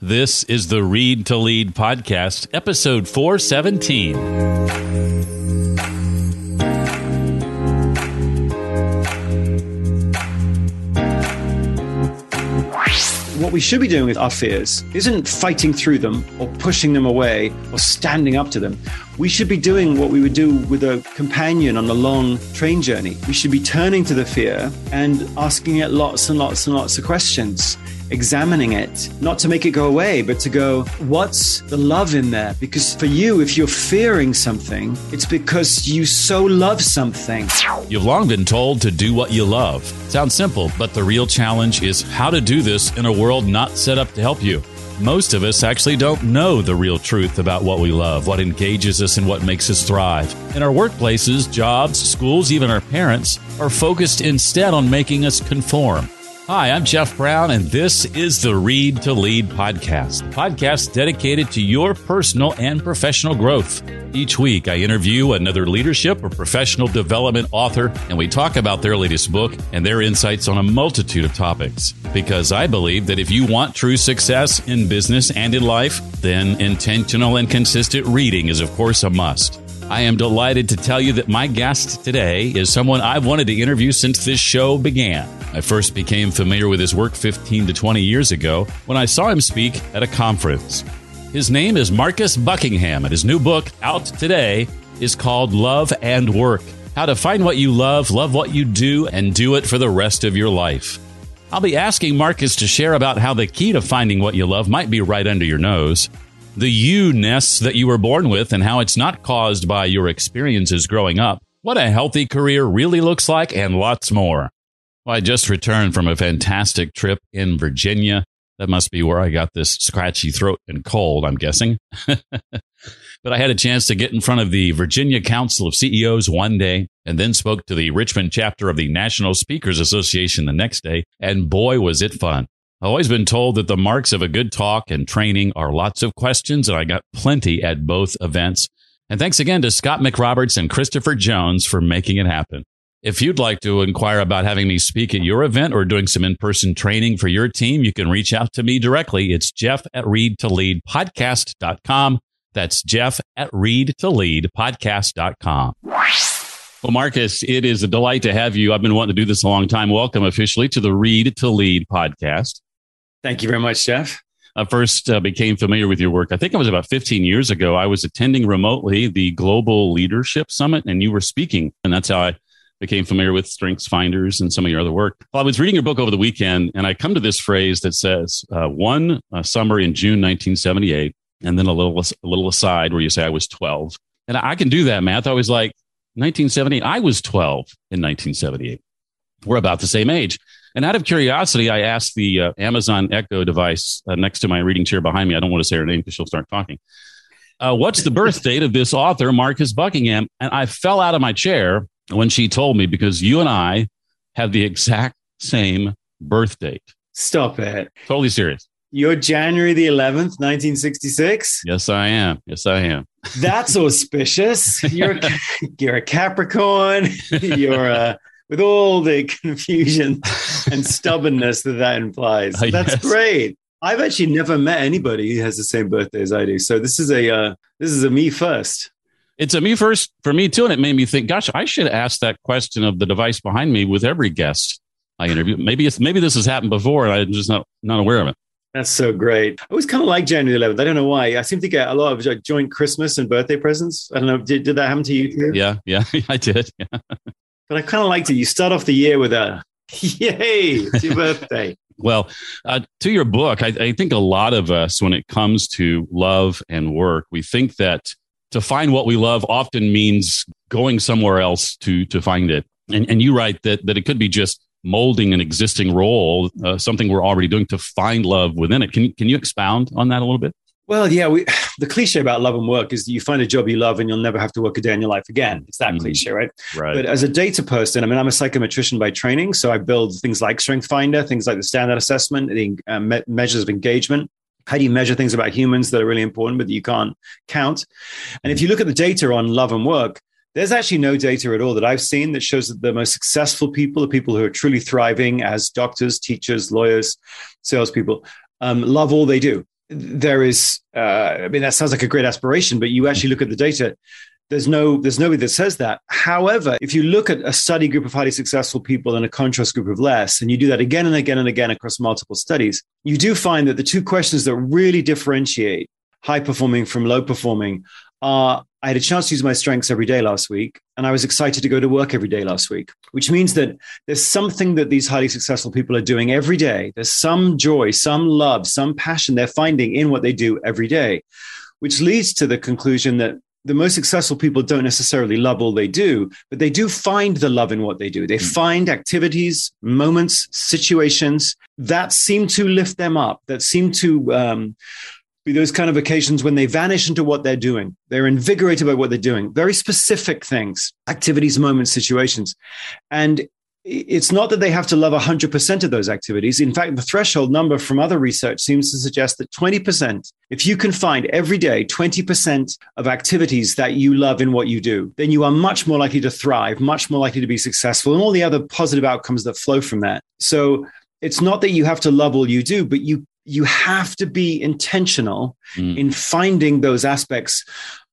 This is the Read to Lead podcast, episode 417. what we should be doing with our fears isn't fighting through them or pushing them away or standing up to them. We should be doing what we would do with a companion on a long train journey. We should be turning to the fear and asking it lots and lots and lots of questions examining it, not to make it go away, but to go, what's the love in there? Because for you, if you're fearing something, it's because you so love something. You've long been told to do what you love. Sounds simple, but the real challenge is how to do this in a world not set up to help you. Most of us actually don't know the real truth about what we love, what engages us, and what makes us thrive. In our workplaces, jobs, schools, even our parents are focused instead on making us conform. Hi, I'm Jeff Brown, and this is the Read to Lead podcast, a podcast dedicated to your personal and professional growth. Each week, I interview another leadership or professional development author, and we talk about their latest book and their insights on a multitude of topics. Because I believe that if you want true success in business and in life, then intentional and consistent reading is, of course, a must. I am delighted to tell you that my guest today is someone I've wanted to interview since this show began. I first became familiar with his work 15 to 20 years ago when I saw him speak at a conference. His name is Marcus Buckingham, and his new book, out today, is called Love and Work How to Find What You Love, Love What You Do, and Do It for the Rest of Your Life. I'll be asking Marcus to share about how the key to finding what you love might be right under your nose, the you ness that you were born with, and how it's not caused by your experiences growing up, what a healthy career really looks like, and lots more. Well, I just returned from a fantastic trip in Virginia. That must be where I got this scratchy throat and cold, I'm guessing. but I had a chance to get in front of the Virginia Council of CEOs one day and then spoke to the Richmond chapter of the National Speakers Association the next day. And boy, was it fun. I've always been told that the marks of a good talk and training are lots of questions, and I got plenty at both events. And thanks again to Scott McRoberts and Christopher Jones for making it happen. If you'd like to inquire about having me speak at your event or doing some in-person training for your team, you can reach out to me directly. It's Jeff at read to lead podcast.com. That's Jeff at read to lead podcast.com. Well, Marcus, it is a delight to have you. I've been wanting to do this a long time. Welcome officially to the Read to Lead podcast. Thank you very much, Jeff. I first uh, became familiar with your work. I think it was about 15 years ago. I was attending remotely the Global Leadership Summit and you were speaking. And that's how I became familiar with Strengths Finders and some of your other work. Well, I was reading your book over the weekend, and I come to this phrase that says, uh, "One uh, summer in June 1978," and then a little a little aside where you say, "I was 12," and I can do that math. I was like, 1978. I was 12 in 1978. We're about the same age. And out of curiosity, I asked the uh, Amazon Echo device uh, next to my reading chair behind me. I don't want to say her name because she'll start talking. Uh, what's the birth date of this author, Marcus Buckingham? And I fell out of my chair when she told me because you and I have the exact same birth date. Stop it. Totally serious. You're January the 11th, 1966? Yes, I am. Yes, I am. That's auspicious. You're, you're a Capricorn. You're a, uh, with all the confusion and stubbornness that that implies. That's yes. great. I've actually never met anybody who has the same birthday as I do. So this is a uh, this is a me first it's a me first for me too, and it made me think, gosh, I should ask that question of the device behind me with every guest I interview. Maybe it's maybe this has happened before, and I'm just not not aware of it. That's so great. I was kind of like January 11th. I don't know why. I seem to get a lot of like, joint Christmas and birthday presents. I don't know. Did, did that happen to you too? Yeah, yeah, I did. Yeah. But I kind of liked it. You start off the year with a yay, it's your birthday. well, uh, to your book, I, I think a lot of us, when it comes to love and work, we think that to find what we love often means going somewhere else to to find it. And and you write that that it could be just molding an existing role, uh, something we're already doing to find love within it. Can, can you expound on that a little bit? Well, yeah, we, the cliche about love and work is that you find a job you love and you'll never have to work a day in your life again. It's that mm cliche, right? Right. But as a data person, I mean, I'm a psychometrician by training, so I build things like Strength Finder, things like the StandOut Assessment, the uh, me- measures of engagement. How do you measure things about humans that are really important, but that you can't count? And if you look at the data on love and work, there's actually no data at all that I've seen that shows that the most successful people, the people who are truly thriving as doctors, teachers, lawyers, salespeople, um, love all they do. There is uh, i mean that sounds like a great aspiration but you actually look at the data there's no there's nobody that says that however if you look at a study group of highly successful people and a contrast group of less and you do that again and again and again across multiple studies you do find that the two questions that really differentiate high performing from low performing are I had a chance to use my strengths every day last week, and I was excited to go to work every day last week, which means that there's something that these highly successful people are doing every day. There's some joy, some love, some passion they're finding in what they do every day, which leads to the conclusion that the most successful people don't necessarily love all they do, but they do find the love in what they do. They mm. find activities, moments, situations that seem to lift them up, that seem to um, be those kind of occasions when they vanish into what they're doing. They're invigorated by what they're doing, very specific things, activities, moments, situations. And it's not that they have to love 100% of those activities. In fact, the threshold number from other research seems to suggest that 20%, if you can find every day 20% of activities that you love in what you do, then you are much more likely to thrive, much more likely to be successful, and all the other positive outcomes that flow from that. So it's not that you have to love all you do, but you you have to be intentional mm. in finding those aspects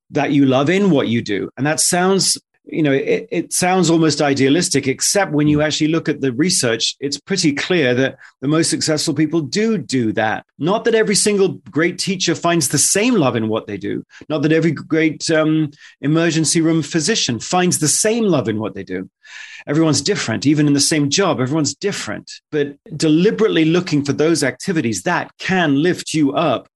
that you love in what you do. And that sounds, you know, it, it, sounds almost idealistic, except when you mm. actually look at the research, it's pretty clear that the most successful people do do that. Not that every single great teacher finds the same love in what they do. Not that every great um, emergency room physician finds the same love in what they do everyone's different, even in the same job, everyone's different. But deliberately looking for those activities that can lift you up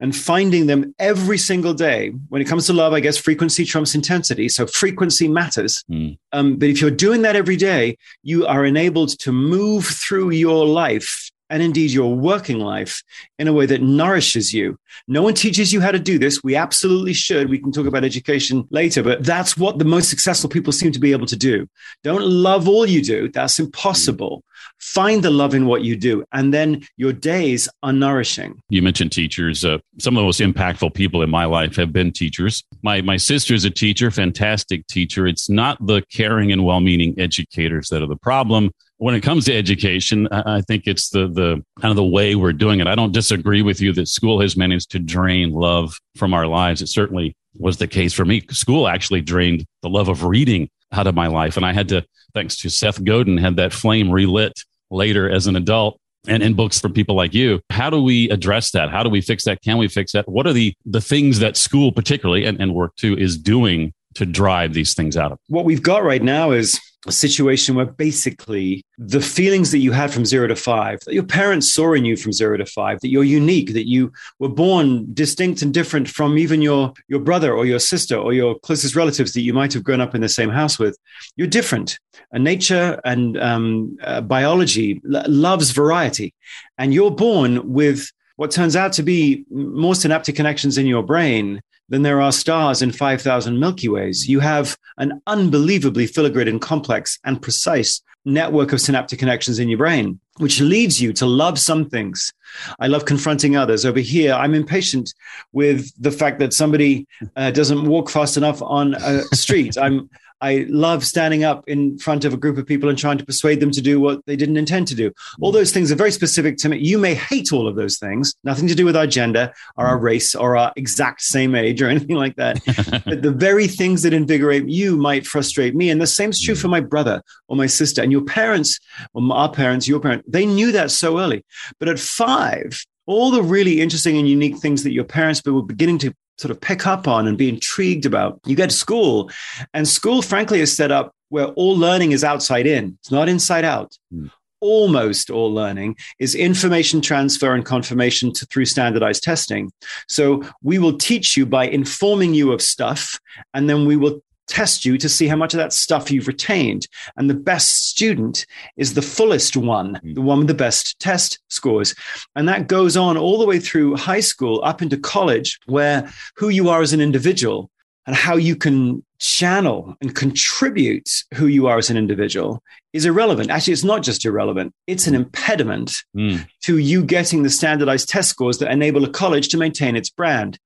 and finding them every single day. When it comes to love, I guess frequency trumps intensity. So frequency matters. Mm. Um, but if you're doing that every day, you are enabled to move through your life and indeed your working life in a way that nourishes you. No one teaches you how to do this. We absolutely should. We can talk about education later, but that's what the most successful people seem to be able to do. Don't love all you do. That's impossible. Find the love in what you do, and then your days are nourishing. You mentioned teachers. Uh, some of the most impactful people in my life have been teachers. My my sister is a teacher, fantastic teacher. It's not the caring and well-meaning educators that are the problem when it comes to education, I think it's the the kind of the way we're doing it. I don't disagree with you that school has managed to drain love from our lives. It certainly was the case for me. School actually drained the love of reading out of my life, and I had to, thanks to Seth Godin, had that flame relit later as an adult. And in books from people like you, how do we address that? How do we fix that? Can we fix that? What are the the things that school, particularly and, and work too, is doing to drive these things out of? What we've got right now is a situation where basically the feelings that you had from zero to five, that your parents saw in you from zero to five, that you're unique, that you were born distinct and different from even your, your brother or your sister or your closest relatives that you might have grown up in the same house with, you're different. And nature and um, uh, biology loves variety. And you're born with what turns out to be more synaptic connections in your brain than there are stars in 5,000 Milky Ways. You have an unbelievably filigree and complex and precise network of synaptic connections in your brain, which leads you to love some things. I love confronting others. Over here, I'm impatient with the fact that somebody uh, doesn't walk fast enough on a street. I'm I love standing up in front of a group of people and trying to persuade them to do what they didn't intend to do. All those things are very specific to me. You may hate all of those things, nothing to do with our gender or our race or our exact same age or anything like that. but the very things that invigorate you might frustrate me. And the same is true for my brother or my sister. And your parents, or our parents, your parents, they knew that so early. But at five, all the really interesting and unique things that your parents were beginning to sort of pick up on and be intrigued about. You get to school, and school, frankly, is set up where all learning is outside in, it's not inside out. Mm. Almost all learning is information transfer and confirmation to, through standardized testing. So we will teach you by informing you of stuff, and then we will test you to see how much of that stuff you've retained. And the best student is the fullest one, mm. the one with the best test scores. And that goes on all the way through high school up into college, where who you are as an individual and how you can channel and contribute who you are as an individual is irrelevant. Actually, it's not just irrelevant, it's an impediment mm. to you getting the standardized test scores that enable a college to maintain its brand.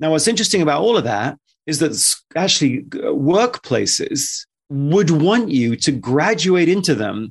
Now, what's interesting about all of that is that actually workplaces would want you to graduate into them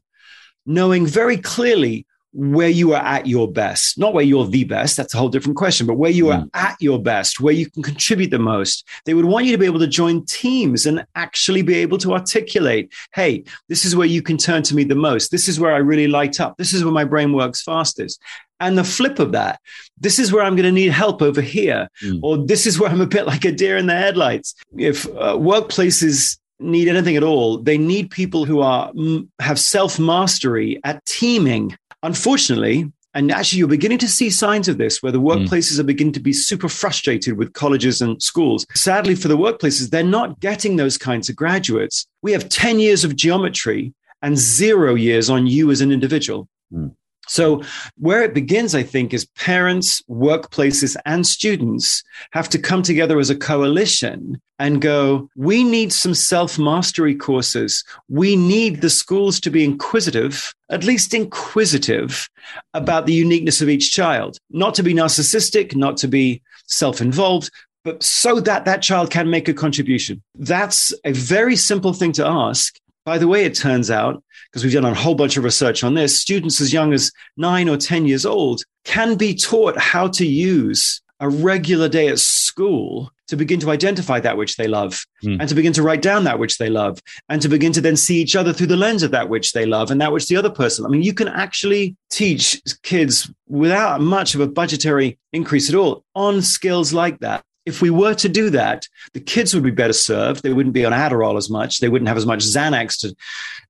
knowing very clearly where you are at your best, not where you're the best. That's a whole different question, but where you mm. are at your best, where you can contribute the most. They would want you to be able to join teams and actually be able to articulate, hey, this is where you can turn to me the most. This is where I really light up. This is where my brain works fastest. And the flip of that, this is where I'm going to need help over here, mm. or this is where I'm a bit like a deer in the headlights. If uh, workplaces need anything at all, they need people who are have self mastery at teaming Unfortunately, and actually, you're beginning to see signs of this where the hmm. workplaces mm. are beginning to be super frustrated with colleges and schools. Sadly, for the workplaces, they're not getting those kinds of graduates. We have 10 years of geometry and zero years on you as an individual. Mm. So, where it begins, I think, is parents, workplaces, and students have to come together as a coalition and go, we need some self mastery courses. We need the schools to be inquisitive, at least inquisitive, about the uniqueness of each child, not to be narcissistic, not to be self involved, but so that that child can make a contribution. That's a very simple thing to ask. By the way, it turns out, because we've done a whole bunch of research on this, students as young as nine or 10 years old can be taught how to use a regular day at school to begin to identify that which they love mm. and to begin to write down that which they love and to begin to then see each other through the lens of that which they love and that which the other person. I mean, you can actually teach kids without much of a budgetary increase at all on skills like that if we were to do that, the kids would be better served. They wouldn't be on Adderall as much. They wouldn't have as much Xanax to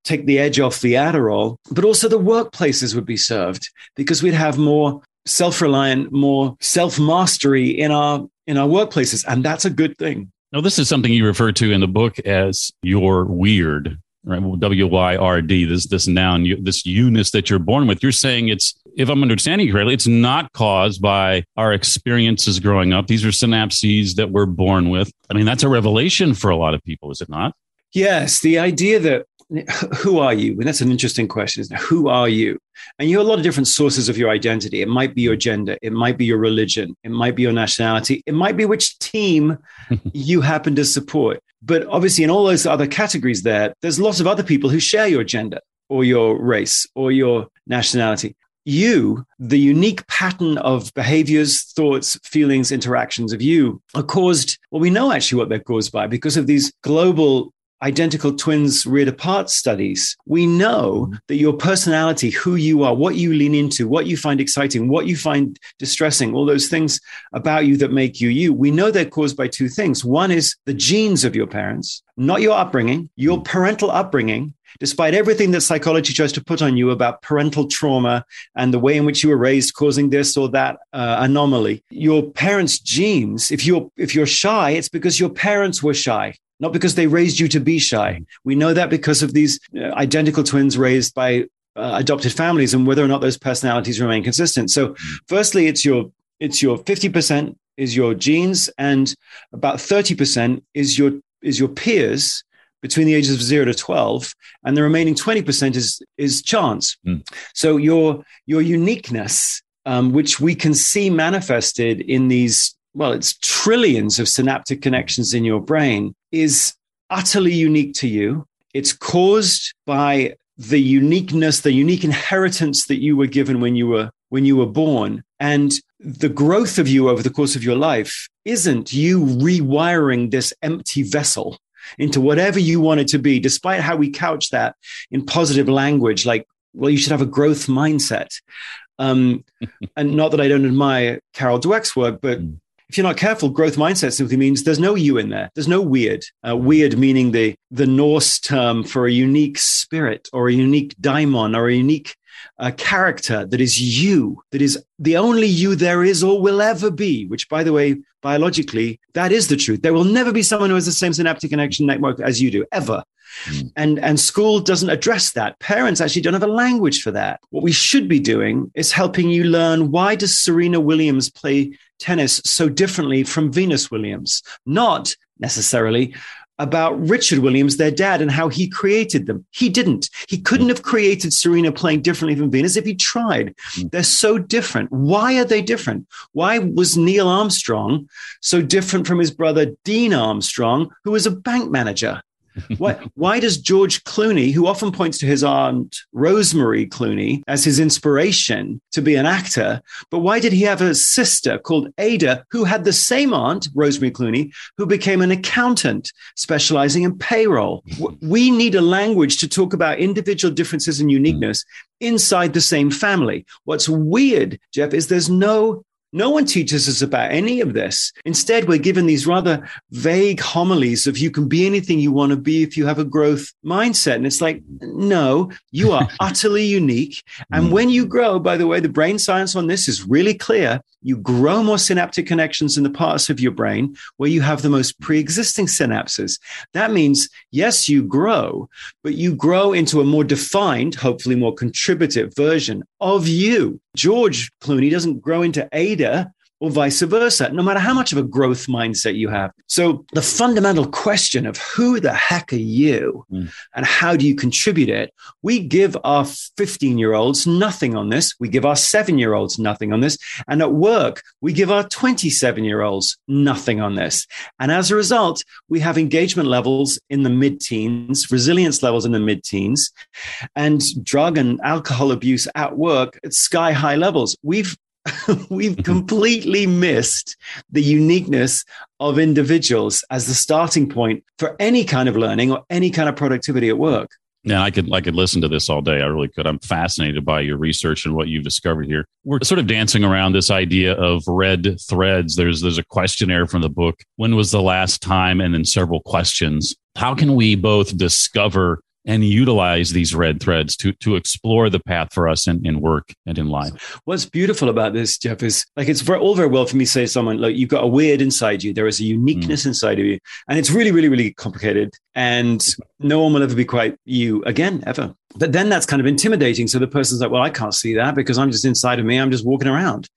take the edge off the Adderall. But also the workplaces would be served because we'd have more self-reliant, more self-mastery in our in our workplaces, and that's a good thing. Now, this is something you refer to in the book as your weird right? Well, W Y R D, this this noun, you, this you-ness that you're born with. You're saying it's, if I'm understanding you correctly, it's not caused by our experiences growing up. These are synapses that we're born with. I mean, that's a revelation for a lot of people, is it not? Yes, the idea that who are you? And that's an interesting question. Is who are you? And you have a lot of different sources of your identity. It might be your gender, it might be your religion, it might be your nationality, it might be which team you happen to support. But obviously, in all those other categories, there, there's lots of other people who share your gender or your race or your nationality. You, the unique pattern of behaviors, thoughts, feelings, interactions of you are caused, well, we know actually what they're caused by because of these global identical twins reared apart studies, we know mm-hmm. that your personality, who you are, what you lean into, what you find exciting, what you find distressing, all those things about you that make you you, we know they're caused by two things. One is the genes of your parents, not your upbringing, your mm. parental upbringing. Despite everything that psychology tries to put on you about parental trauma and the way in which you were raised causing this or that uh, anomaly, your parents' genes, if you're if you're shy, it's because your parents were shy not because they raised you to be shy. We know that because of these uh, identical twins raised by uh, adopted families and whether or not those personalities remain consistent. So, firstly, it's your it's your 50% is your genes and about 30% is your is your peers between the ages of 0 to 12 and the remaining 20% is is chance. Mm. So your your uniqueness um, which we can see manifested in these well, it's trillions of synaptic connections in your brain, is utterly unique to you. It's caused by the uniqueness, the unique inheritance that you were given when you were when you were born. And the growth of you over the course of your life isn't you rewiring this empty vessel into whatever you want it to be, despite how we couch that in positive language, like, well, you should have a growth mindset. Um, and not that I don't admire Carol Dweck's work, but mm if you're not careful, growth mindset simply means there's no you in there. There's no weird. Uh, weird meaning the the Norse term for a unique spirit or a unique daimon or a unique a character that is you, that is the only you there is or will ever be, which, by the way, biologically, that is the truth. There will never be someone who has the same synaptic connection network as you do, ever. Mm. And, and school doesn't address that. Parents actually don't have a language for that. What we should be doing is helping you learn why does Serena Williams play tennis so differently from Venus Williams? Not necessarily about Richard Williams, their dad, and how he created them. He didn't. He couldn't have created Serena playing differently from Venus if he tried. Mm. They're so different. Why are they different? Why was Neil Armstrong so different from his brother Dean Armstrong, who was a bank manager? Why, why does George Clooney, who often points to his aunt Rosemary Clooney as his inspiration to be an actor, but why did he have a sister called Ada who had the same aunt, Rosemary Clooney, who became an accountant specializing in payroll? We need a language to talk about individual differences and uniqueness mm. inside the same family. What's weird, Jeff, is there's no no one teaches us about any of this. Instead, we're given these rather vague homilies of you can be anything you want to be if you have a growth mindset. And it's like, no, you are utterly unique. And mm. when you grow, by the way, the brain science on this is really clear. You grow more synaptic connections in the parts of your brain where you have the most pre existing synapses. That means, yes, you grow, but you grow into a more defined, hopefully more contributive version of you. George Clooney doesn't grow into Ada or vice versa, no matter how much of a growth mindset you have. So, the fundamental question of who the heck are you mm. and how do you contribute it? We give our 15 year olds nothing on this. We give our seven year olds nothing on this. And at work, we give our 27 year olds nothing on this. And as a result, we have engagement levels in the mid teens, resilience levels in the mid teens, and drug and alcohol abuse at work at sky high levels. We've we've mm-hmm. completely missed the uniqueness of individuals as the starting point for any kind of learning or any kind of productivity at work. Yeah, I could I could listen to this all day. I really could. I'm fascinated by your research and what you've discovered here. We're sort of dancing around this idea of red threads. There's there's a questionnaire from the book. When was the last time? And then several questions. How can we both discover and utilize these red threads to to explore the path for us in, in work and in life. What's beautiful about this, Jeff, is like it's very, all very well for me to say to someone like you've got a weird inside you. There is a uniqueness mm. inside of you, and it's really, really, really complicated. And no one will ever be quite you again, ever. But then that's kind of intimidating. So the person's like, well, I can't see that because I'm just inside of me. I'm just walking around,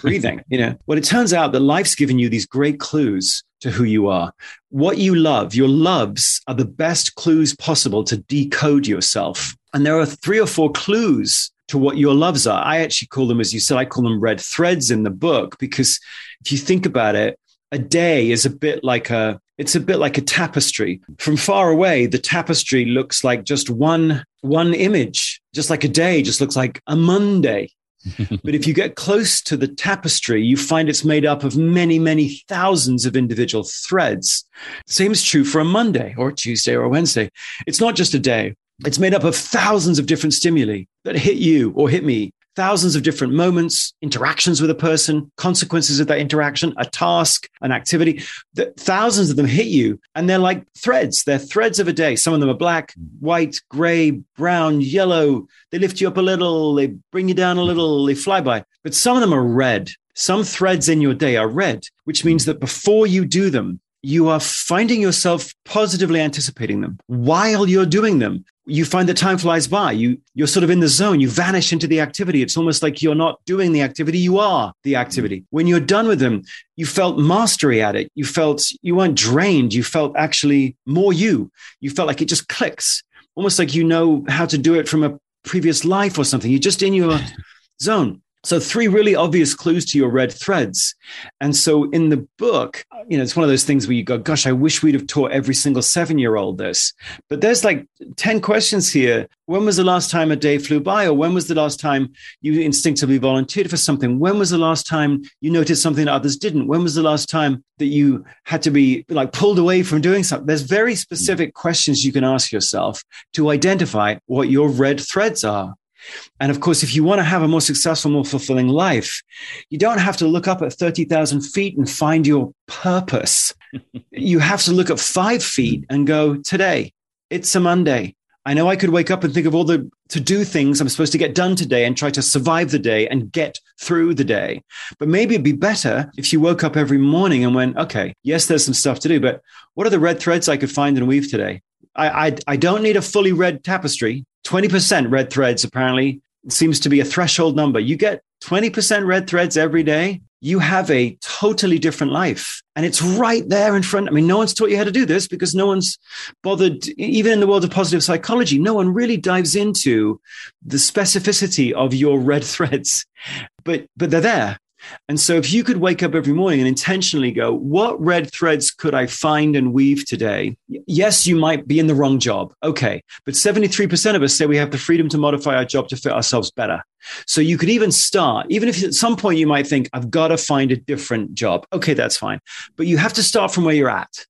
breathing. You know. Well, it turns out that life's given you these great clues to who you are. What you love, your loves are the best clues possible to decode yourself. And there are three or four clues to what your loves are. I actually call them, as you said, I call them red threads in the book because if you think about it, a day is a bit like a it's a bit like a tapestry from far away the tapestry looks like just one one image just like a day just looks like a monday but if you get close to the tapestry, you find it's made up of many, many thousands of individual threads. Same is true for a Monday or a Tuesday or a Wednesday. It's not just a day. It's made up of thousands of different stimuli that hit you or hit me thousands of different moments, interactions with a person, consequences of that interaction, a task, an activity. That thousands of them hit you, and they're like threads. They're threads of a day. Some of them are black, mm-hmm. white, gray, brown, yellow. They lift you up a little, they bring you down a mm-hmm. little, they fly by. But some of them are red. Some threads in your day are red, which means that before you do them, you are finding yourself positively anticipating them while you're doing them you find that time flies by. You you're sort of in the zone. You vanish into the activity. It's almost like you're not doing the activity. You are the activity. Mm-hmm. When you're done with them you felt mastery at it. You felt you weren't drained. You felt actually more you. You felt like it just clicks. Almost like you know how to do it from a previous life or something. You're just in your zone so, three really obvious clues to your red threads. And so, in the book, you know, it's one of those things where you go, gosh, I wish we'd have taught every single seven year old this. But there's like 10 questions here. When was the last time a day flew by? Or when was the last time you instinctively volunteered for something? When was the last time you noticed something that others didn't? When was the last time that you had to be like pulled away from doing something? There's very specific mm. questions you can ask yourself to identify what your red threads are. And of course, if you want to have a more successful, more fulfilling life, you don't have to look up at 30,000 feet and find your purpose. you have to look at five feet and go, today, it's a Monday. I know I could wake up and think of all the to do things I'm supposed to get done today and try to survive the day and get through the day. But maybe it'd be better if you woke up every morning and went, okay, yes, there's some stuff to do, but what are the red threads I could find and weave today? I, I, I don't need a fully red tapestry. 20% red threads apparently seems to be a threshold number. You get 20% red threads every day you have a totally different life. And it's right there in front. I mean, no one's taught you how to do this because no one's bothered, even in the world of positive psychology, no one really dives into the specificity of your red threads, but, but they're there. And so if you could wake up every morning and intentionally go, what red threads could I find and weave today? Yes, you might be in the wrong job. Okay. But 73% of us say we have the freedom to modify our job to fit ourselves better. So you could even start, even if at some point you might think, I've got to find a different job. Okay, that's fine. But you have to start from where you're at.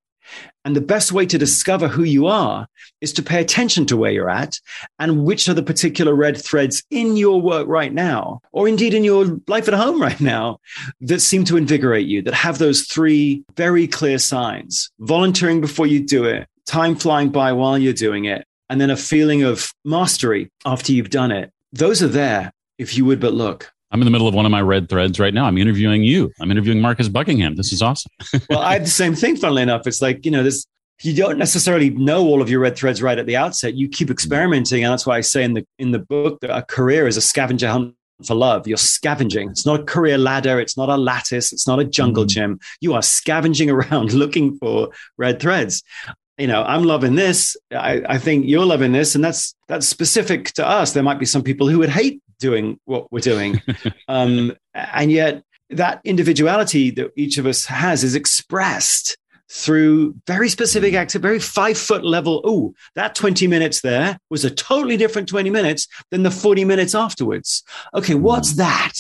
And the best way to discover who you are is to pay attention to where you're at and which are the particular red threads in your work right now, or indeed in your life at home right now, that seem to invigorate you, that have those three very clear signs volunteering before you do it, time flying by while you're doing it, and then a feeling of mastery after you've done it. Those are there if you would but look. I'm in the middle of one of my red threads right now. I'm interviewing you. I'm interviewing Marcus Buckingham. This is awesome. well, I have the same thing, funnily enough. It's like, you know, this you don't necessarily know all of your red threads right at the outset. You keep experimenting. And that's why I say in the in the book that a career is a scavenger hunt for love. You're scavenging. It's not a career ladder. It's not a lattice. It's not a jungle mm-hmm. gym. You are scavenging around looking for red threads. You know, I'm loving this. I, I think you're loving this. And that's that's specific to us. There might be some people who would hate doing what we're doing. um, and yet, that individuality that each of us has is expressed through very specific mm. activity, very five foot level. Oh, that 20 minutes there was a totally different 20 minutes than the 40 minutes afterwards. Okay, mm. what's that?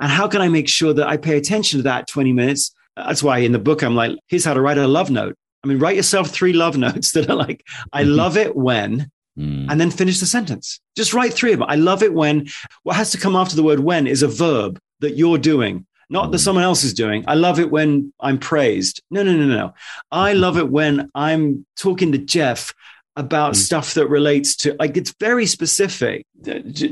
And how can I make sure that I pay attention to that 20 minutes? That's why in the book, I'm like, here's how to write a love note. I mean, write yourself three love notes that are like, I mm-hmm. love it when, Mm. and then finish the sentence. Just write three of them. I love it when what has to come after the word when is a verb that you're doing, not mm. that someone else is doing. I love it when I'm praised. No, no, no, no. I mm-hmm. love it when I'm talking to Jeff about mm. stuff that relates to like it's very specific.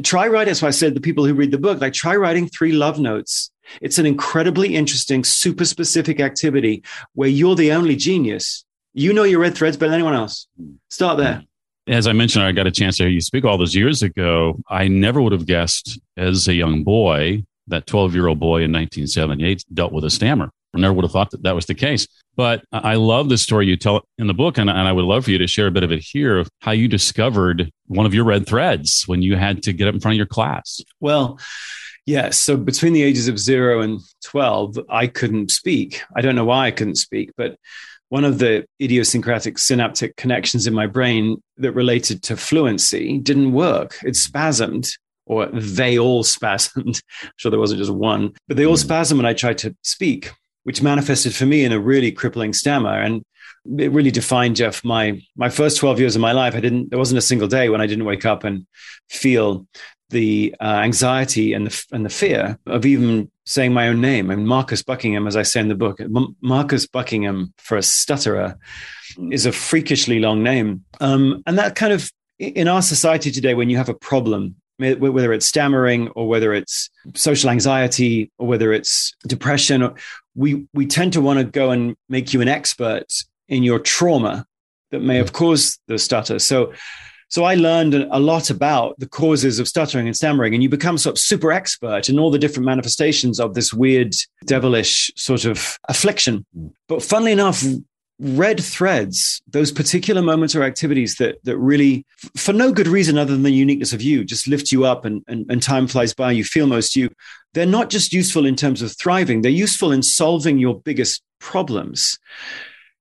Try writing. That's why I said the people who read the book, like try writing three love notes. It's an incredibly interesting, super specific activity where you're the only genius. You know your red threads better than anyone else. Mm. Start there. As I mentioned, I got a chance to hear you speak all those years ago. I never would have guessed as a young boy, that 12 year old boy in 1978 dealt with a stammer. I never would have thought that that was the case. But I love the story you tell in the book, and, and I would love for you to share a bit of it here of how you discovered one of your red threads when you had to get up in front of your class. Well, Yes. So between the ages of zero and 12, I couldn't speak. I don't know why I couldn't speak, but one of the idiosyncratic synaptic connections in my brain that related to fluency didn't work. It spasmed, or they all spasmed. I'm sure there wasn't just one, but they all hmm. spasmed when I tried to speak, which manifested for me in a really crippling stammer. And it really defined Jeff my my first 12 years of my life. I didn't there wasn't a single day when I didn't wake up and feel the uh, anxiety and the and the fear of even saying my own name. I mean, Marcus Buckingham, as I say in the book, M- Marcus Buckingham for a stutterer is a freakishly long name, um, and that kind of in our society today, when you have a problem, whether it's stammering or whether it's social anxiety or whether it's depression, we we tend to want to go and make you an expert in your trauma that may have caused the stutter. So so I learned a lot about the causes of stuttering and stammering, and you become sort of super expert in all the different manifestations of this weird, devilish sort of affliction. Mm. But funnily enough, red threads, those particular moments or activities that that really, for no good reason other than the uniqueness of you, just lift you up and, and, and time flies by, you feel most you. They're not just useful in terms of thriving, they're useful in solving your biggest problems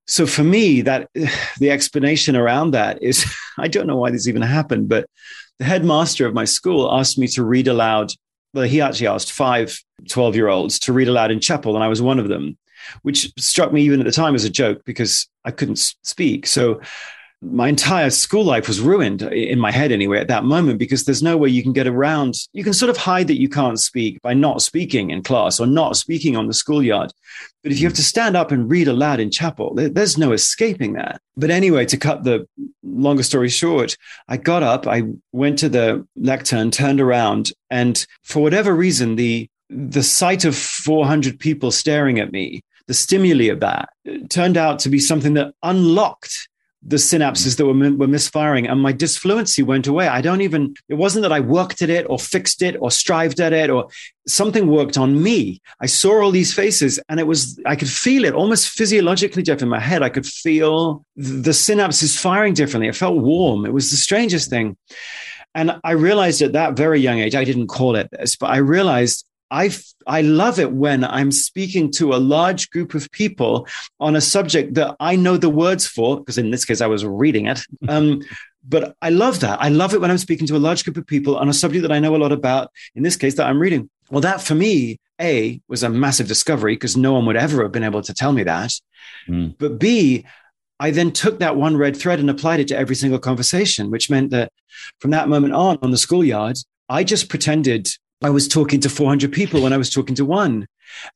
so for me that the explanation around that is i don't know why this even happened but the headmaster of my school asked me to read aloud well he actually asked five 12 year olds to read aloud in chapel and i was one of them which struck me even at the time as a joke because i couldn't speak. So my entire school life was ruined in my head anyway at that moment because there's no way you can get around you can sort of hide that you can't speak by not speaking in class or not speaking on the schoolyard. But if you have to stand up and read aloud in chapel there's no escaping that. But anyway to cut the longer story short i got up i went to the lectern turned around and for whatever reason the the sight of 400 people staring at me the stimuli of that turned out to be something that unlocked the synapses that were, were misfiring and my disfluency went away. I don't even, it wasn't that I worked at it or fixed it or strived at it or something worked on me. I saw all these faces and it was, I could feel it almost physiologically, Jeff, in my head. I could feel the synapses firing differently. It felt warm. It was the strangest thing. And I realized at that very young age, I didn't call it this, but I realized I, I love it when I'm speaking to a large group of people on a subject that I know the words for, because in this case, I was reading it. Um, but I love that. I love it when I'm speaking to a large group of people on a subject that I know a lot about, in this case, that I'm reading. Well, that for me, A, was a massive discovery because no one would ever have been able to tell me that. Mm. But B, I then took that one red thread and applied it to every single conversation, which meant that from that moment on, on the schoolyard, I just pretended I was talking to 400 people when I was talking to one.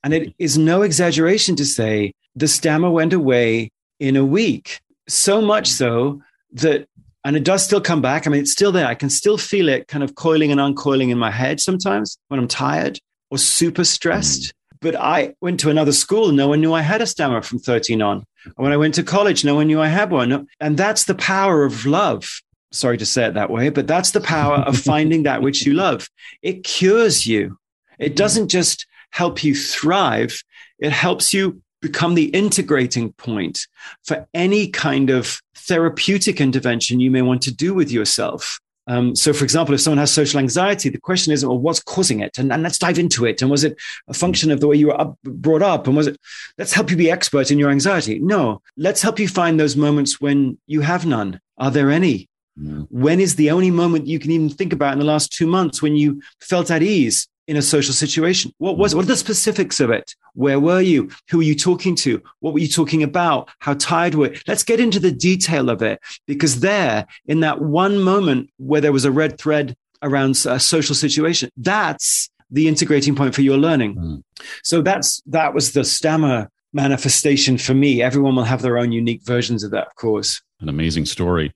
And it is no exaggeration to say the stammer went away in a week. So much so that, and it does still come back. I mean, it's still there. I can still feel it kind of coiling and uncoiling in my head sometimes when I'm tired or super stressed. But I went to another school. No one knew I had a stammer from 13 on. When I went to college, no one knew I had one. And that's the power of love sorry to say it that way, but that's the power of finding that which you love. It cures you. It doesn't just help you thrive, it helps you become the integrating point for any kind of therapeutic intervention you may want to do with yourself. Um, so, for example, if someone has social anxiety, the question isn't, well, what's causing it? And, and, let's dive into it. And was it a function of the way you were up, brought up? And was it, let's help you be expert in your anxiety? No, let's help you find those moments when you have none. Are there any? When is the only moment you can even think about in the last two months when you felt at ease in a social situation? What was What are the specifics of it? Where were you? Who were you talking to? What were you talking about? How tired were you? Let's get into the detail of it because there, in that one moment where there was a red thread around a social situation, that's the integrating point for your learning. Mm. So that's that was the stammer manifestation for me. Everyone will have their own unique versions of that, of course. An amazing story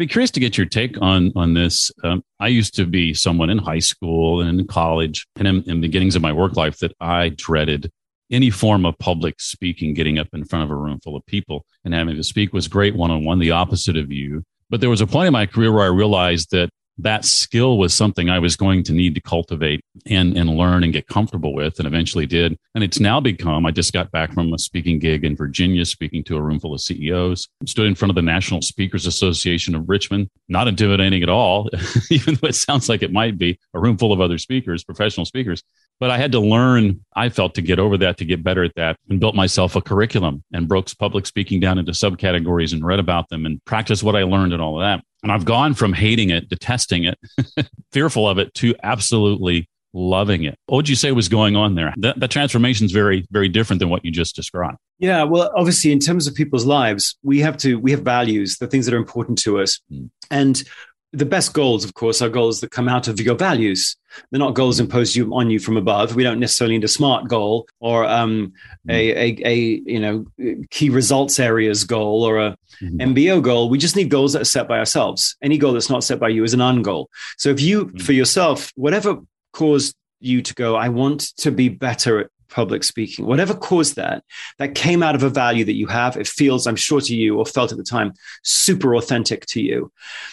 be curious to get your take on on this. Um, I used to be someone in high school and in college and in, in beginnings of my work life that I dreaded any form of public speaking, getting up in front of a room full of people and having to speak was great one on one, the opposite of you. But there was a point in my career where I realized that that skill was something I was going to need to cultivate and, and learn and get comfortable with, and eventually did. And it's now become, I just got back from a speaking gig in Virginia, speaking to a room full of CEOs, stood in front of the National Speakers Association of Richmond, not intimidating at all, even though it sounds like it might be a room full of other speakers, professional speakers. But I had to learn, I felt, to get over that, to get better at that, and built myself a curriculum and broke public speaking down into subcategories and read about them and practiced what I learned and all of that. And I've gone from hating it, detesting it, fearful of it, to absolutely loving it. What would you say was going on there? That, that transformation is very, very different than what you just described. Yeah, well, obviously, in terms of people's lives, we have to we have values, the things that are important to us, mm. and the best goals, of course, are goals that come out of your values. They're not goals imposed you, on you from above. We don't necessarily need a smart goal or um, a, a, a, you know key results areas goal or a mm-hmm. MBO goal. We just need goals that are set by ourselves. Any goal that's not set by you is an ungoal. So if you, mm-hmm. for yourself, whatever caused you to go, I want to be better at public speaking, whatever caused that, that came out of a value that you have. It feels, I'm sure to you, or felt at the time, super authentic to you.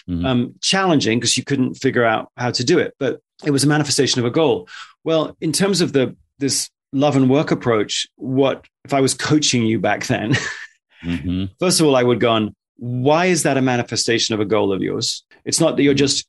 Mm-hmm. Um, challenging because you couldn't figure out how to do it, but it was a manifestation of a goal. Well, in terms of the this love and work approach, what if I was coaching you back then? mm-hmm. First of all, I would go on, why is that a manifestation of a goal of yours? It's not that you're just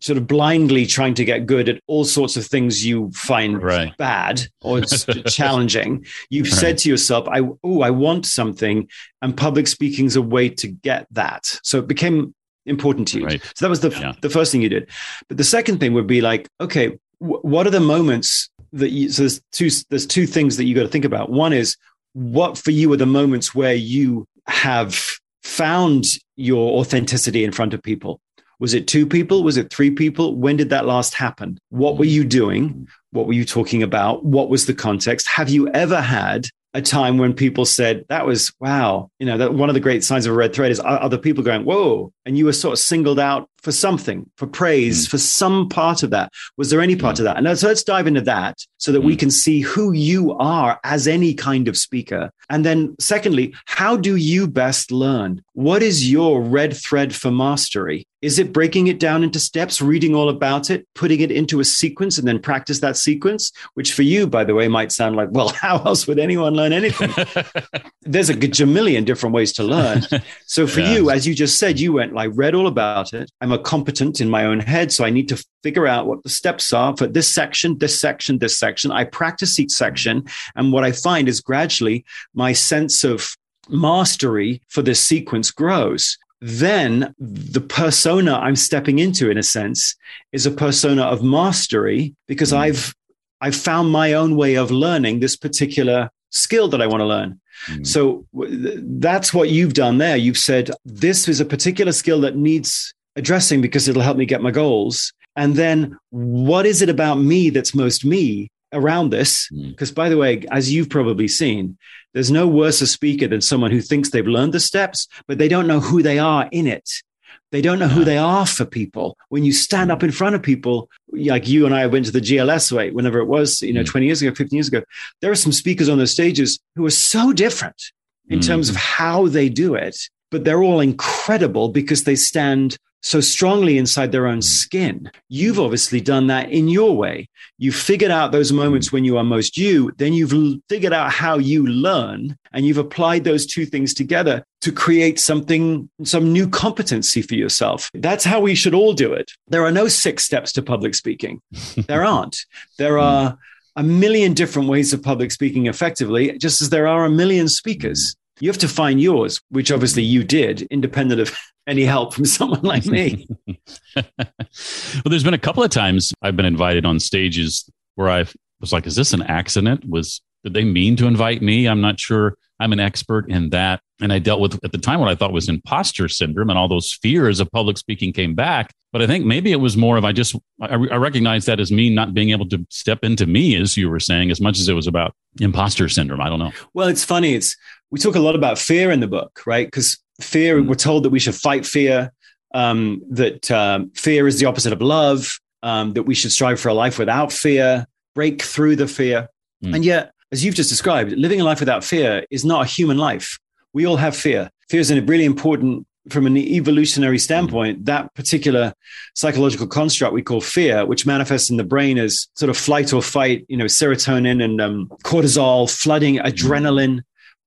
sort of blindly trying to get good at all sorts of things you find right. bad or challenging. You've right. said to yourself, "I oh, I want something," and public speaking is a way to get that. So it became important to you. Right. So that was the yeah. the first thing you did. But the second thing would be like, okay, w- what are the moments that you? So there's two there's two things that you got to think about. One is what for you are the moments where you have found your authenticity in front of people? Was it two people? Was it three people? When did that last happen? What were you doing? What were you talking about? What was the context? Have you ever had a time when people said that was wow you know that one of the great signs of a red thread is other people going whoa and you were sort of singled out for something for praise mm. for some part of that was there any part mm. of that and so let's dive into that so that mm. we can see who you are as any kind of speaker and then secondly how do you best learn what is your red thread for mastery is it breaking it down into steps, reading all about it, putting it into a sequence, and then practice that sequence? Which for you, by the way, might sound like, well, how else would anyone learn anything? There's a gajillion different ways to learn. So for yeah. you, as you just said, you went, I read all about it. I'm a competent in my own head. So I need to figure out what the steps are for this section, this section, this section. I practice each section. And what I find is gradually my sense of mastery for this sequence grows then the persona I'm stepping into, in a sense, is a persona of mastery because mm. I've I've found my own way of learning this particular skill that I want to learn. Mm. So that's what you've done there. You've said this is a particular skill that needs addressing because it'll help me get my goals. And then what is it about me that's most me around this? Because mm. by the way, as you've probably seen, there's no worse a speaker than someone who thinks they've learned the steps, but they don't know who they are in it. They don't know who they are for people. When you stand up in front of people, like you and I went to the GLS way, whenever it was, you know, mm. 20 years ago, 15 years ago, there are some speakers on those stages who are so different in mm. terms of how they do it, but they're all incredible because they stand so strongly inside their own hmm. skin. You've hmm. obviously done that in your way. You've figured out those hmm. moments when you are most you, then you've figured out how you learn, and you've applied those two things together to create something, some new competency for yourself. That's how we should all do it. There are no six steps to public speaking. there aren't. There are a million different ways of public speaking effectively, just as there are a million speakers. You have to find yours, which obviously you did, independent of any help from someone like me. well, there's been a couple of times I've been invited on stages where I was like, is this an accident? Was did they mean to invite me? I'm not sure. I'm an expert in that. And I dealt with at the time what I thought was imposter syndrome and all those fears of public speaking came back. But I think maybe it was more of I just I, I recognized that as me not being able to step into me, as you were saying, as much as it was about imposter syndrome. I don't know. Well, it's funny. It's we talk a lot about fear in the book, right? Because fear, mm. we're told that we should fight fear, um, that um, fear is the opposite of love, um, that we should strive for a life without fear, break through the fear. Mm. And yet, as you've just described, living a life without fear is not a human life. We all have fear. Fear is a really important, from an evolutionary standpoint, that particular psychological construct we call fear, which manifests in the brain as sort of flight or fight, you know, serotonin and um, cortisol, flooding, adrenaline.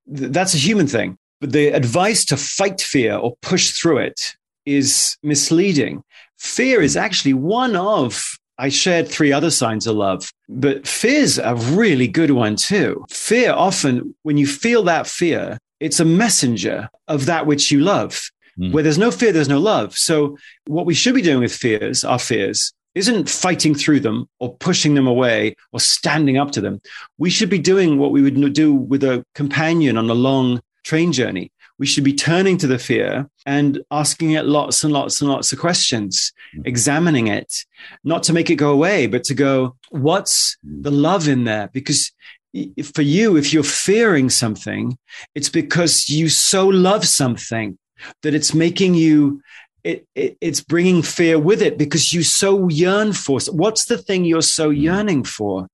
That's a human thing. But the advice to fight fear or push through it is misleading. Fear is actually one of, I shared three other signs of love, but fear's a really good one too. Fear often, when you feel that fear, it's a messenger of that which you love. Mm. Where there's no fear, there's no love. So, what we should be doing with fears, our fears, isn't fighting through them or pushing them away or standing up to them. We should be doing what we would do with a companion on a long train journey. We should be turning to the fear and asking it lots and lots and lots of questions, mm-hmm. examining it, not to make it go away, but to go, what's mm. the love in there? Because for you, if you're fearing something, it's because you so love something that it's making you it, it, it's bringing fear with it because you so yearn for what's the thing you're so mm. yearning for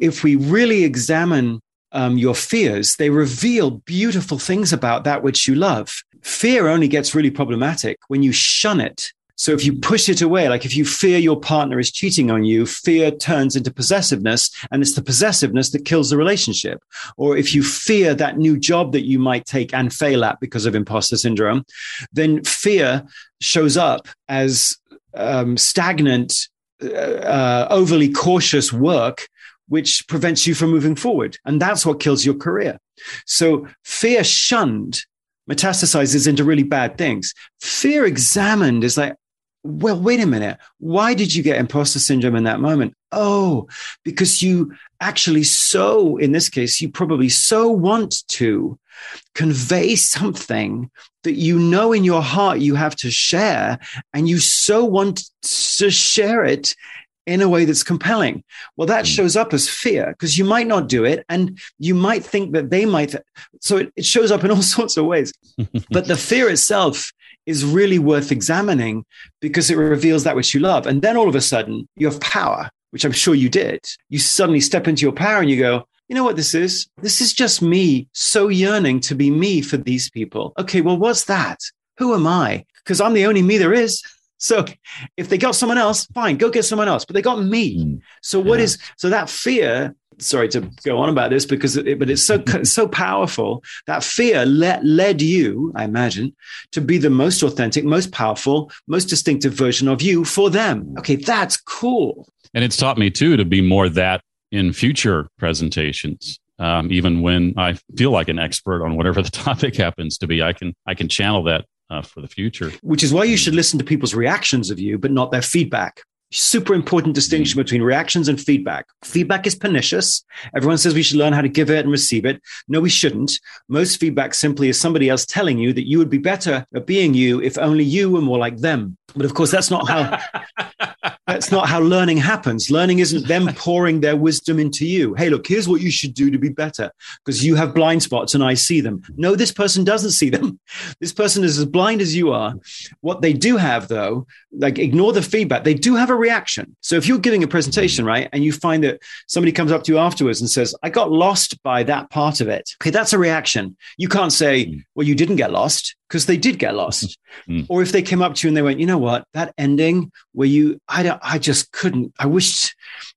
if we really examine um, your fears, they reveal beautiful things about that which you love. Fear only gets really problematic when you shun it. So if you push it away, like if you fear your partner is cheating on you, fear turns into possessiveness and it's the possessiveness that kills the relationship. Or if you fear that new job that you might take and fail at because of imposter syndrome, then fear shows up as um, stagnant, uh, uh overly cautious work which prevents you from moving forward. And that's what kills your career. So fear shunned metastasizes into really bad things. Fear examined is like, well, wait a minute. Why did you get imposter syndrome in that moment? Oh, because you actually so, in this case, you probably so want to convey something that you know in your heart you have to share, and you so want to share it in a way that's compelling. Well, that hmm. shows up as fear because you might not do it and you might think that they might. So it, it shows up in all sorts of ways. but the fear itself is really worth examining because it reveals that which you love. And then all of a sudden, you have power, which I'm sure you did. You suddenly step into your power and you go, you know what this is? This is just me so yearning to be me for these people. Okay, well, what's that? Who am I? Because I'm the only me there is. So if they got someone else, fine, go get someone else. But they got me. Mm. So what yeah. is so that fear? Sorry to go on about this because, it, but it's so so powerful. That fear let, led you, I imagine, to be the most authentic, most powerful, most distinctive version of you for them. Okay, that's cool. And it's taught me too to be more that in future presentations. Um, even when I feel like an expert on whatever the topic happens to be, I can I can channel that uh, for the future. Which is why you should listen to people's reactions of you, but not their feedback. Super important distinction between reactions and feedback. Feedback is pernicious. Everyone says we should learn how to give it and receive it. No, we shouldn't. Most feedback simply is somebody else telling you that you would be better at being you if only you were more like them. But of course, that's not how that's not how learning happens. Learning isn't them pouring their wisdom into you. Hey, look, here's what you should do to be better because you have blind spots and I see them. No, this person doesn't see them. This person is as blind as you are. What they do have, though, like ignore the feedback, they do have a reaction. So if you're giving a presentation, right, and you find that somebody comes up to you afterwards and says, I got lost by that part of it. Okay, that's a reaction. You can't say, hmm. well, you didn't get lost because they did get lost. Mm. Or if they came up to you and they went, you know what, that ending where you, I don't, I just couldn't, I wished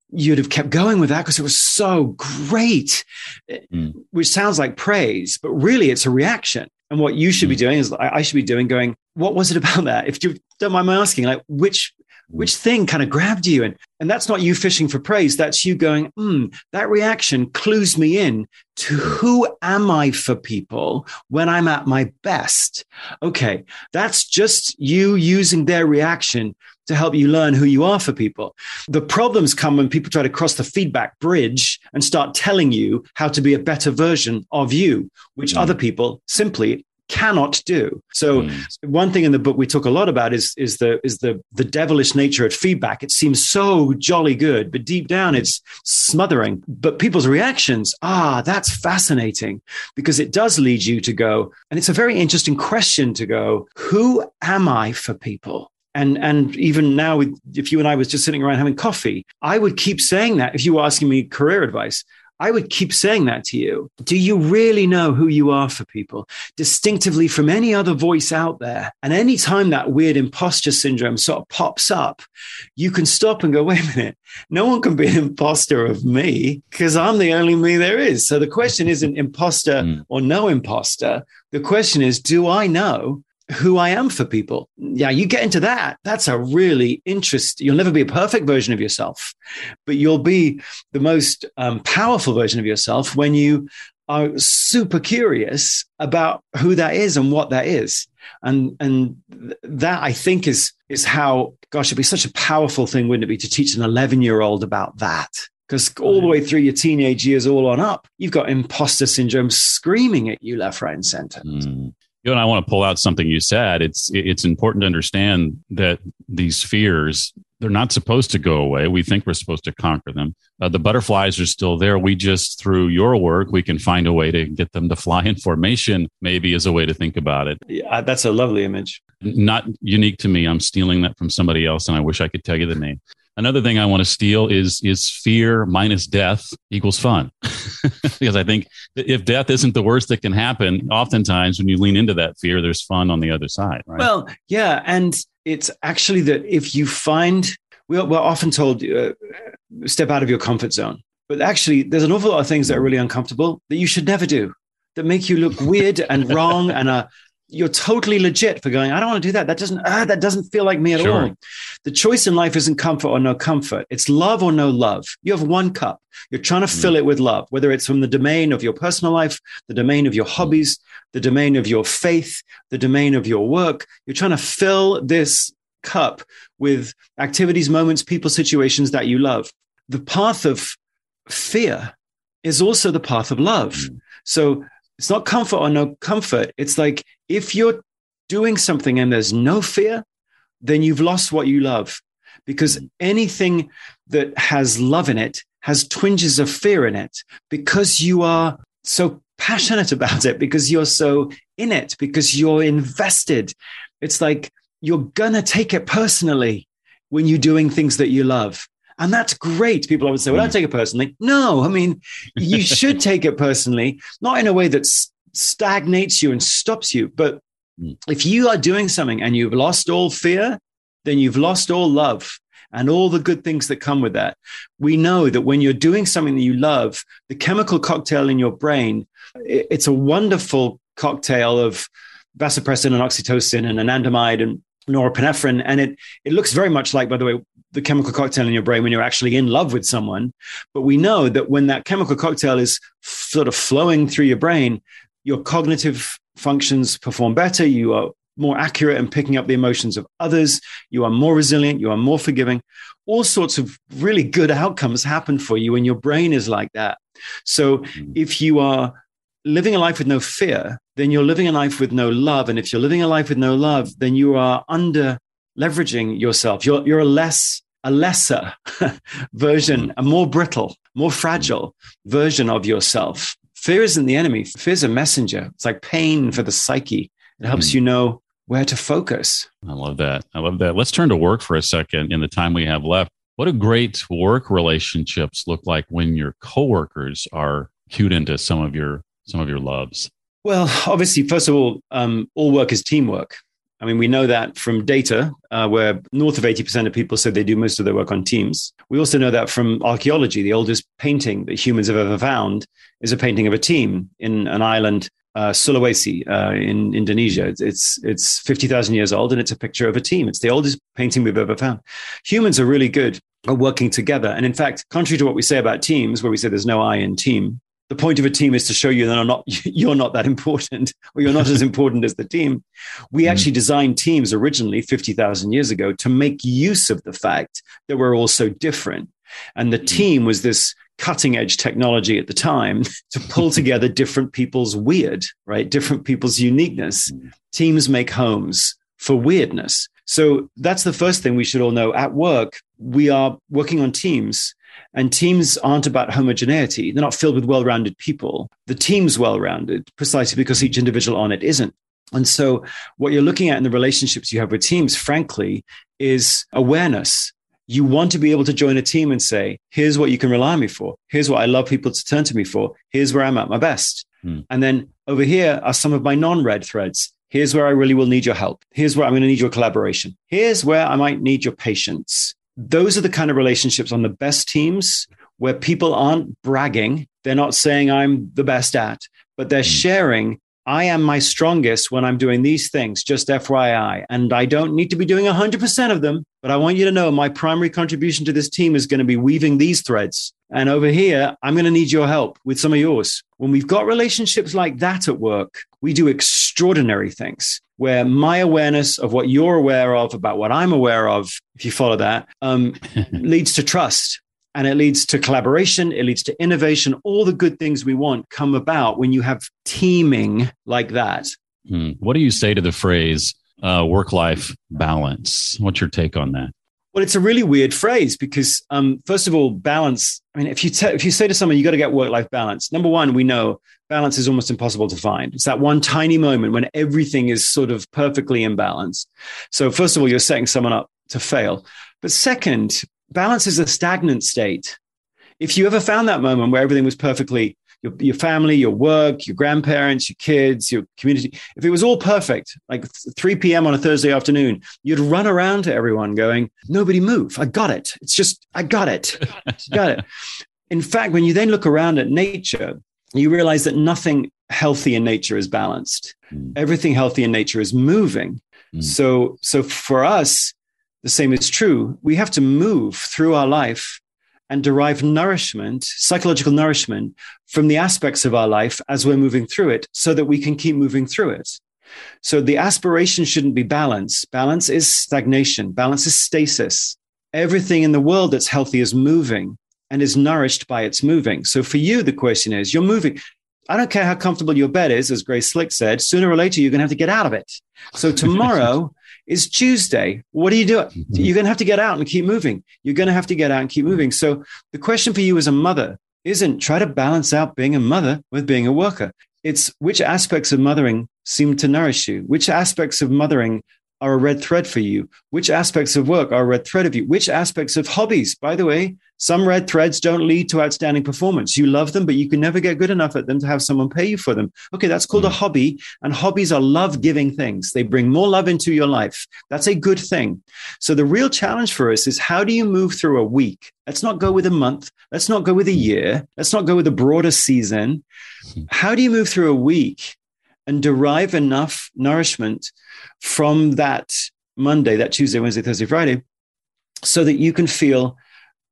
you'd have kept going with that because it was so great, mm. which sounds like praise, but really it's a reaction. And what you should mm. be doing is I should be doing going, what was it about that? If you don't mind my asking, like which which thing kind of grabbed you and and that's not you fishing for praise that's you going hmm that reaction clues me in to who am i for people when i'm at my best okay that's just you using their reaction to help you learn who you are for people. The problems come when people try to cross the feedback bridge and start telling you how to be a better version of you, which mm. other people simply cannot do. So mm. one thing in the book we talk a lot about is is the is the the devilish nature of feedback. It seems so jolly good, but deep down it's smothering. But people's reactions, ah, that's fascinating because it does lead you to go, and it's a very interesting question to go, who am I for people? and and even now if you and i was just sitting around having coffee i would keep saying that if you were asking me career advice I would keep saying that to you. Do you really know who you are for people distinctively from any other voice out there? And anytime that weird imposter syndrome sort of pops up, you can stop and go, wait a minute, no one can be an imposter of me because I'm the only me there is. So the question isn't imposter mm. or no imposter. The question is, do I know who I am for people. Yeah, you get into that. That's a really interesting. You'll never be a perfect version of yourself, but you'll be the most um, powerful version of yourself when you are super curious about who that is and what that is. And and that I think is is how gosh, it'd be such a powerful thing, wouldn't it be, to teach an 11 year old about that? Because all the way through your teenage years, all on up, you've got imposter syndrome screaming at you left, right, and center. Mm you know, I want to pull out something you said. It's it's important to understand that these fears they're not supposed to go away. We think we're supposed to conquer them. Uh, the butterflies are still there. We just through your work we can find a way to get them to fly in formation. Maybe is a way to think about it. Yeah, that's a lovely image. Not unique to me. I'm stealing that from somebody else, and I wish I could tell you the name. Another thing I want to steal is is fear minus death equals fun. because I think if death isn't the worst that can happen, oftentimes when you lean into that fear, there's fun on the other side. Right? Well, yeah, and it's actually that if you find we're, we're often told uh, step out of your comfort zone, but actually there's an awful lot of things that are really uncomfortable that you should never do that make you look weird and wrong and are you're totally legit for going, I don't want to do that. That doesn't, ah, that doesn't feel like me at sure. all. The choice in life isn't comfort or no comfort. It's love or no love. You have one cup. You're trying to mm. fill it with love, whether it's from the domain of your personal life, the domain of your hobbies, the domain of your faith, the domain of your work. You're trying to fill this cup with activities, moments, people, situations that you love. The path of fear is also the path of love. Mm. So it's not comfort or no comfort. It's like if you're doing something and there's no fear, then you've lost what you love because anything that has love in it has twinges of fear in it because you are so passionate about it, because you're so in it, because you're invested. It's like you're gonna take it personally when you're doing things that you love. And that's great. People always say, well, don't take it personally. No, I mean, you should take it personally, not in a way that stagnates you and stops you. But mm. if you are doing something and you've lost all fear, then you've lost all love and all the good things that come with that. We know that when you're doing something that you love, the chemical cocktail in your brain, it's a wonderful cocktail of vasopressin and oxytocin and anandamide and norepinephrine. And it, it looks very much like, by the way, the chemical cocktail in your brain when you're actually in love with someone. But we know that when that chemical cocktail is sort of flowing through your brain, your cognitive functions perform better. You are more accurate in picking up the emotions of others. You are more resilient. You are more forgiving. All sorts of really good outcomes happen for you when your brain is like that. So mm-hmm. if you are living a life with no fear, then you're living a life with no love. And if you're living a life with no love, then you are under leveraging yourself. You're, you're a less, a lesser version, a more brittle, more fragile version of yourself. Fear isn't the enemy. Fear is a messenger. It's like pain for the psyche. It helps mm. you know where to focus. I love that. I love that. Let's turn to work for a second in the time we have left. What do great work relationships look like when your coworkers are cued into some of your some of your loves? Well, obviously, first of all, um, all work is teamwork. I mean, we know that from data, uh, where north of 80% of people said they do most of their work on teams. We also know that from archaeology. The oldest painting that humans have ever found is a painting of a team in an island uh, Sulawesi uh, in Indonesia. It's it's, it's fifty thousand years old, and it's a picture of a team. It's the oldest painting we've ever found. Humans are really good at working together, and in fact, contrary to what we say about teams, where we say there's no I in team, the point of a team is to show you that not, you're not that important, or you're not as important as the team. We mm. actually designed teams originally fifty thousand years ago to make use of the fact that we're all so different, and the mm. team was this cutting edge technology at the time to pull together different people's weird, right? Different people's uniqueness. Mm. Teams make homes for weirdness. So that's the first thing we should all know. At work, we are working on teams, and teams aren't about homogeneity. They're not filled with well rounded people. The team's well rounded precisely because each individual on it isn't. And so, what you're looking at in the relationships you have with teams, frankly, is awareness you want to be able to join a team and say, here's what you can rely on me for. Here's what I love people to turn to me for. Here's where I'm at my best. Hmm. And then over here are some of my non red threads. Here's where I really will need your help. Here's where I'm going to need your collaboration. Here's where I might need your patience. Those are the kind of relationships on the best teams where people aren't bragging. They're not saying I'm the best at, but they're hmm. sharing I am my strongest when I'm doing these things, just FYI. And I don't need to be doing 100% of them, but I want you to know my primary contribution to this team is going to be weaving these threads. And over here, I'm going to need your help with some of yours. When we've got relationships like that at work, we do extraordinary things where my awareness of what you're aware of about what I'm aware of, if you follow that, um, leads to trust and it leads to collaboration it leads to innovation all the good things we want come about when you have teaming like that hmm. what do you say to the phrase uh, work life balance what's your take on that well it's a really weird phrase because um, first of all balance i mean if you te- if you say to someone you got to get work life balance number one we know balance is almost impossible to find. It's that one tiny moment when everything is sort of perfectly in balance. So first of all you're setting someone up to fail. But second balance is a stagnant state. If you ever found that moment where everything was perfectly your, your family, your work, your grandparents, your kids, your community, if it was all perfect, like 3 p.m. on a Thursday afternoon, you'd run around to everyone going, Nobody move. I got it. It's just, I got it. got it. In fact, when you then look around at nature, you realize that nothing healthy in nature is balanced. Mm. Everything healthy in nature is moving. Mm. So, so for us, the same is true. We have to move through our life and derive nourishment, psychological nourishment from the aspects of our life as we're moving through it so that we can keep moving through it. So the aspiration shouldn't be balance. Balance is stagnation. Balance is stasis. Everything in the world that's healthy is moving and is nourished by its moving. So for you, the question is you're moving. I don't care how comfortable your bed is, as Grace Slick said, sooner or later, you're going to have to get out of it. So tomorrow is Tuesday. What are you doing? Mm-hmm. You're going to have to get out and keep moving. You're going to have to get out and keep moving. So the question for you as a mother isn't try to balance out being a mother with being a worker. It's which aspects of mothering seem to nourish you? Which aspects of mothering are a red thread for you? Which aspects of work are a red thread of you? Which aspects of hobbies? By the way, some red threads don't lead to outstanding performance. You love them, but you can never get good enough at them to have someone pay you for them. Okay, that's called mm. a hobby. And hobbies are love giving things. They bring more love into your life. That's a good thing. So the real challenge for us is how do you move through a week? Let's not go with a month. Let's not go with a year. Let's not go with a broader season. Hmm. How do you move through a week and derive enough nourishment from that Monday, that Tuesday, Wednesday, Thursday, Friday, so that you can feel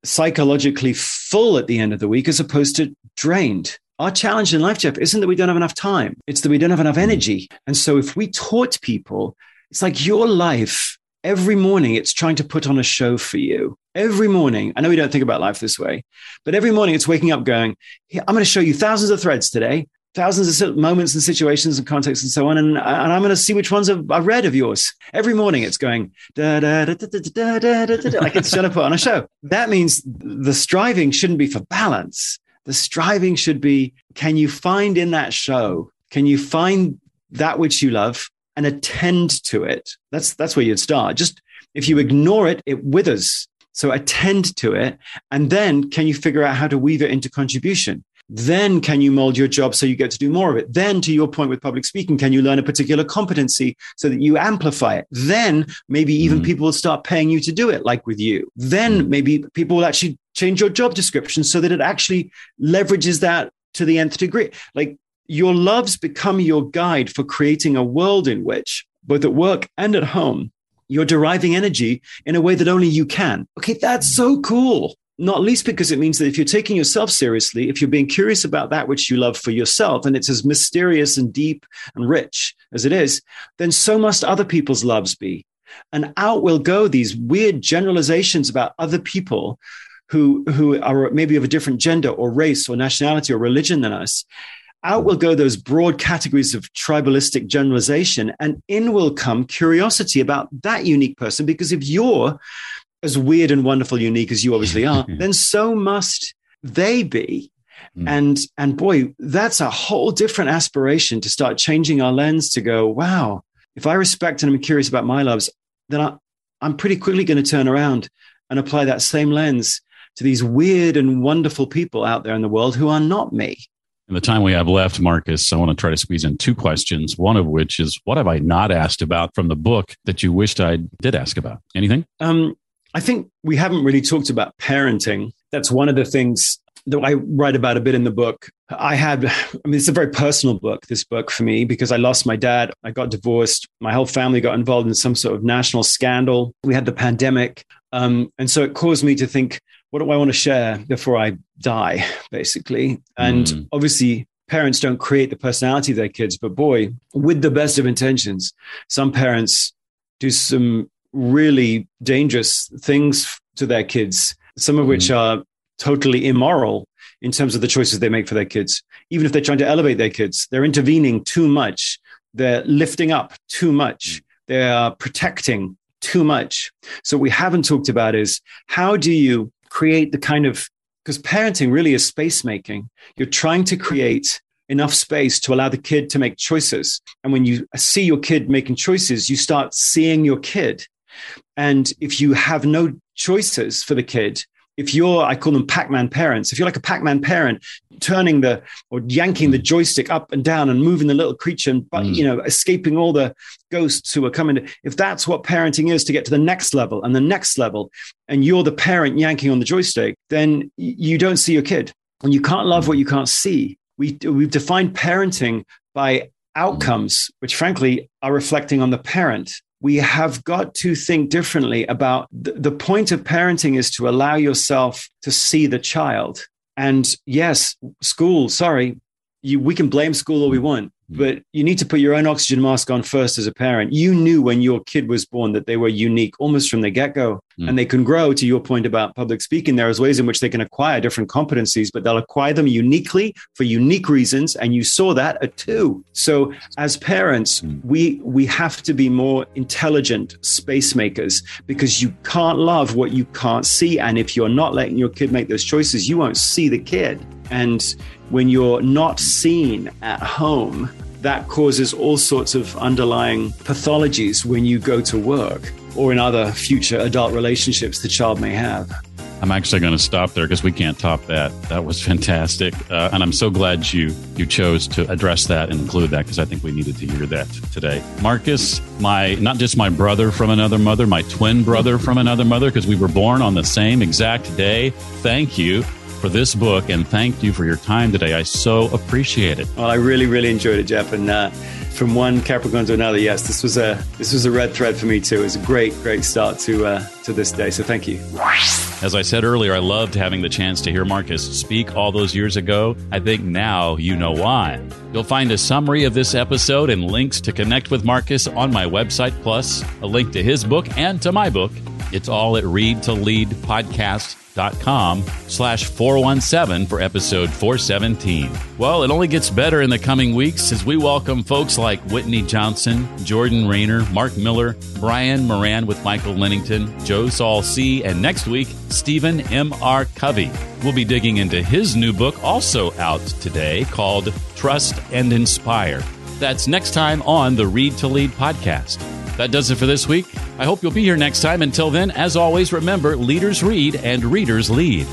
psychologically full at the end of the week as opposed to drained. Our challenge in life, Jeff, isn't that we don't have enough time, it's that we don't have enough hmm. energy. And so if we taught people, it's like your life every morning, it's trying to put on a show for you. Every morning, I know we don't think about life this way, but every morning it's waking up going, I'm going to show you thousands of threads today thousands of moments and situations and contexts and so on. And, and I'm going to see which ones I've, I've, read of yours. Every morning it's going da da da da da da da da, like it's going to put on a show. That means the striving shouldn't be for balance. The striving should be can you find in that show, can you find that which you love and attend to it? That's, that's where you'd start. Just if you ignore it, it withers. So attend to it. And then can you figure out how to weave it into contribution? Then can you mold your job so you get to do more of it? Then, to your point with public speaking, can you learn a particular competency so that you amplify it? Then maybe even mm. people will start paying you to do it, like with you. Then mm. maybe people will actually change your job description so that it actually leverages that to the nth degree. Like your loves become your guide for creating a world in which, both at work and at home, you're deriving energy in a way that only you can. Okay, that's so cool not least because it means that if you're taking yourself seriously, if you're being curious about that which you love for yourself, and it's as mysterious and deep and rich as it is, then so must other people's loves be. And out will go these weird generalizations about other people who, who are maybe of a different gender or race or nationality or religion than us. Out will go those broad categories of tribalistic generalization, and in will come curiosity about that unique person. Because if you're as weird and wonderful, unique as you obviously are, then so must they be. Mm. And and boy, that's a whole different aspiration to start changing our lens to go, wow, if I respect and I'm curious about my loves, then I, I'm pretty quickly going to turn around and apply that same lens to these weird and wonderful people out there in the world who are not me. In the time we have left, Marcus, I want to try to squeeze in two questions. One of which is, what have I not asked about from the book that you wished I did ask about? Anything? Um, I think we haven't really talked about parenting. That's one of the things that I write about a bit in the book. I had, I mean, it's a very personal book, this book for me, because I lost my dad. I got divorced. My whole family got involved in some sort of national scandal. We had the pandemic. Um, and so it caused me to think, what do I want to share before I die, basically? And mm. obviously, parents don't create the personality of their kids, but boy, with the best of intentions, some parents do some really dangerous things to their kids, some of which mm. are totally immoral in terms of the choices they make for their kids. Even if they're trying to elevate their kids, they're intervening too much. They're lifting up too much. Mm. They're protecting too much. So, what we haven't talked about is how do you create the kind of, because parenting really is space making. You're trying to create enough space to allow the kid to make choices. And when you see your kid making choices, you start seeing your kid and if you have no choices for the kid, if you're, I call them Pac Man parents, if you're like a Pac Man parent, turning the or yanking the joystick up and down and moving the little creature and, mm. you know, escaping all the ghosts who are coming, if that's what parenting is to get to the next level and the next level, and you're the parent yanking on the joystick, then you don't see your kid and you can't love what you can't see. We, we've defined parenting by outcomes, which frankly are reflecting on the parent we have got to think differently about the, the point of parenting is to allow yourself to see the child. And yes, school, sorry, you, we can blame school all we want. Hmm. but you need to put your own oxygen mask on first as a parent. You knew when your kid was born that they were unique almost from the get go. Mm. And they can grow to your point about public speaking. There is ways in which they can acquire different competencies, but they'll acquire them uniquely for unique reasons. And you saw that at two. So as parents, mm. we, we have to be more intelligent space makers because you can't love what you can't see. And if you're not letting your kid make those choices, you won't see the kid. And when you're not seen at home, that causes all sorts of underlying pathologies when you go to work or in other future adult relationships the child may have. I'm actually going to stop there because we can't top that. That was fantastic, uh, and I'm so glad you you chose to address that and include that because I think we needed to hear that today. Marcus, my not just my brother from another mother, my twin brother from another mother because we were born on the same exact day. Thank you for this book and thank you for your time today. I so appreciate it. Well, I really, really enjoyed it, Jeff. And uh, from one Capricorn to another, yes, this was a this was a red thread for me too. It was a great, great start to uh, to this day. So thank you. As I said earlier, I loved having the chance to hear Marcus speak all those years ago. I think now you know why. You'll find a summary of this episode and links to connect with Marcus on my website, plus a link to his book and to my book. It's all at Read to Lead Podcast dot com slash 417 for episode 417. Well, it only gets better in the coming weeks as we welcome folks like Whitney Johnson, Jordan Raynor, Mark Miller, Brian Moran with Michael Lennington, Joe Saul-Sehy, and next week, Stephen M.R. Covey. We'll be digging into his new book, also out today, called Trust and Inspire. That's next time on the Read to Lead podcast. That does it for this week. I hope you'll be here next time. Until then, as always, remember leaders read and readers lead.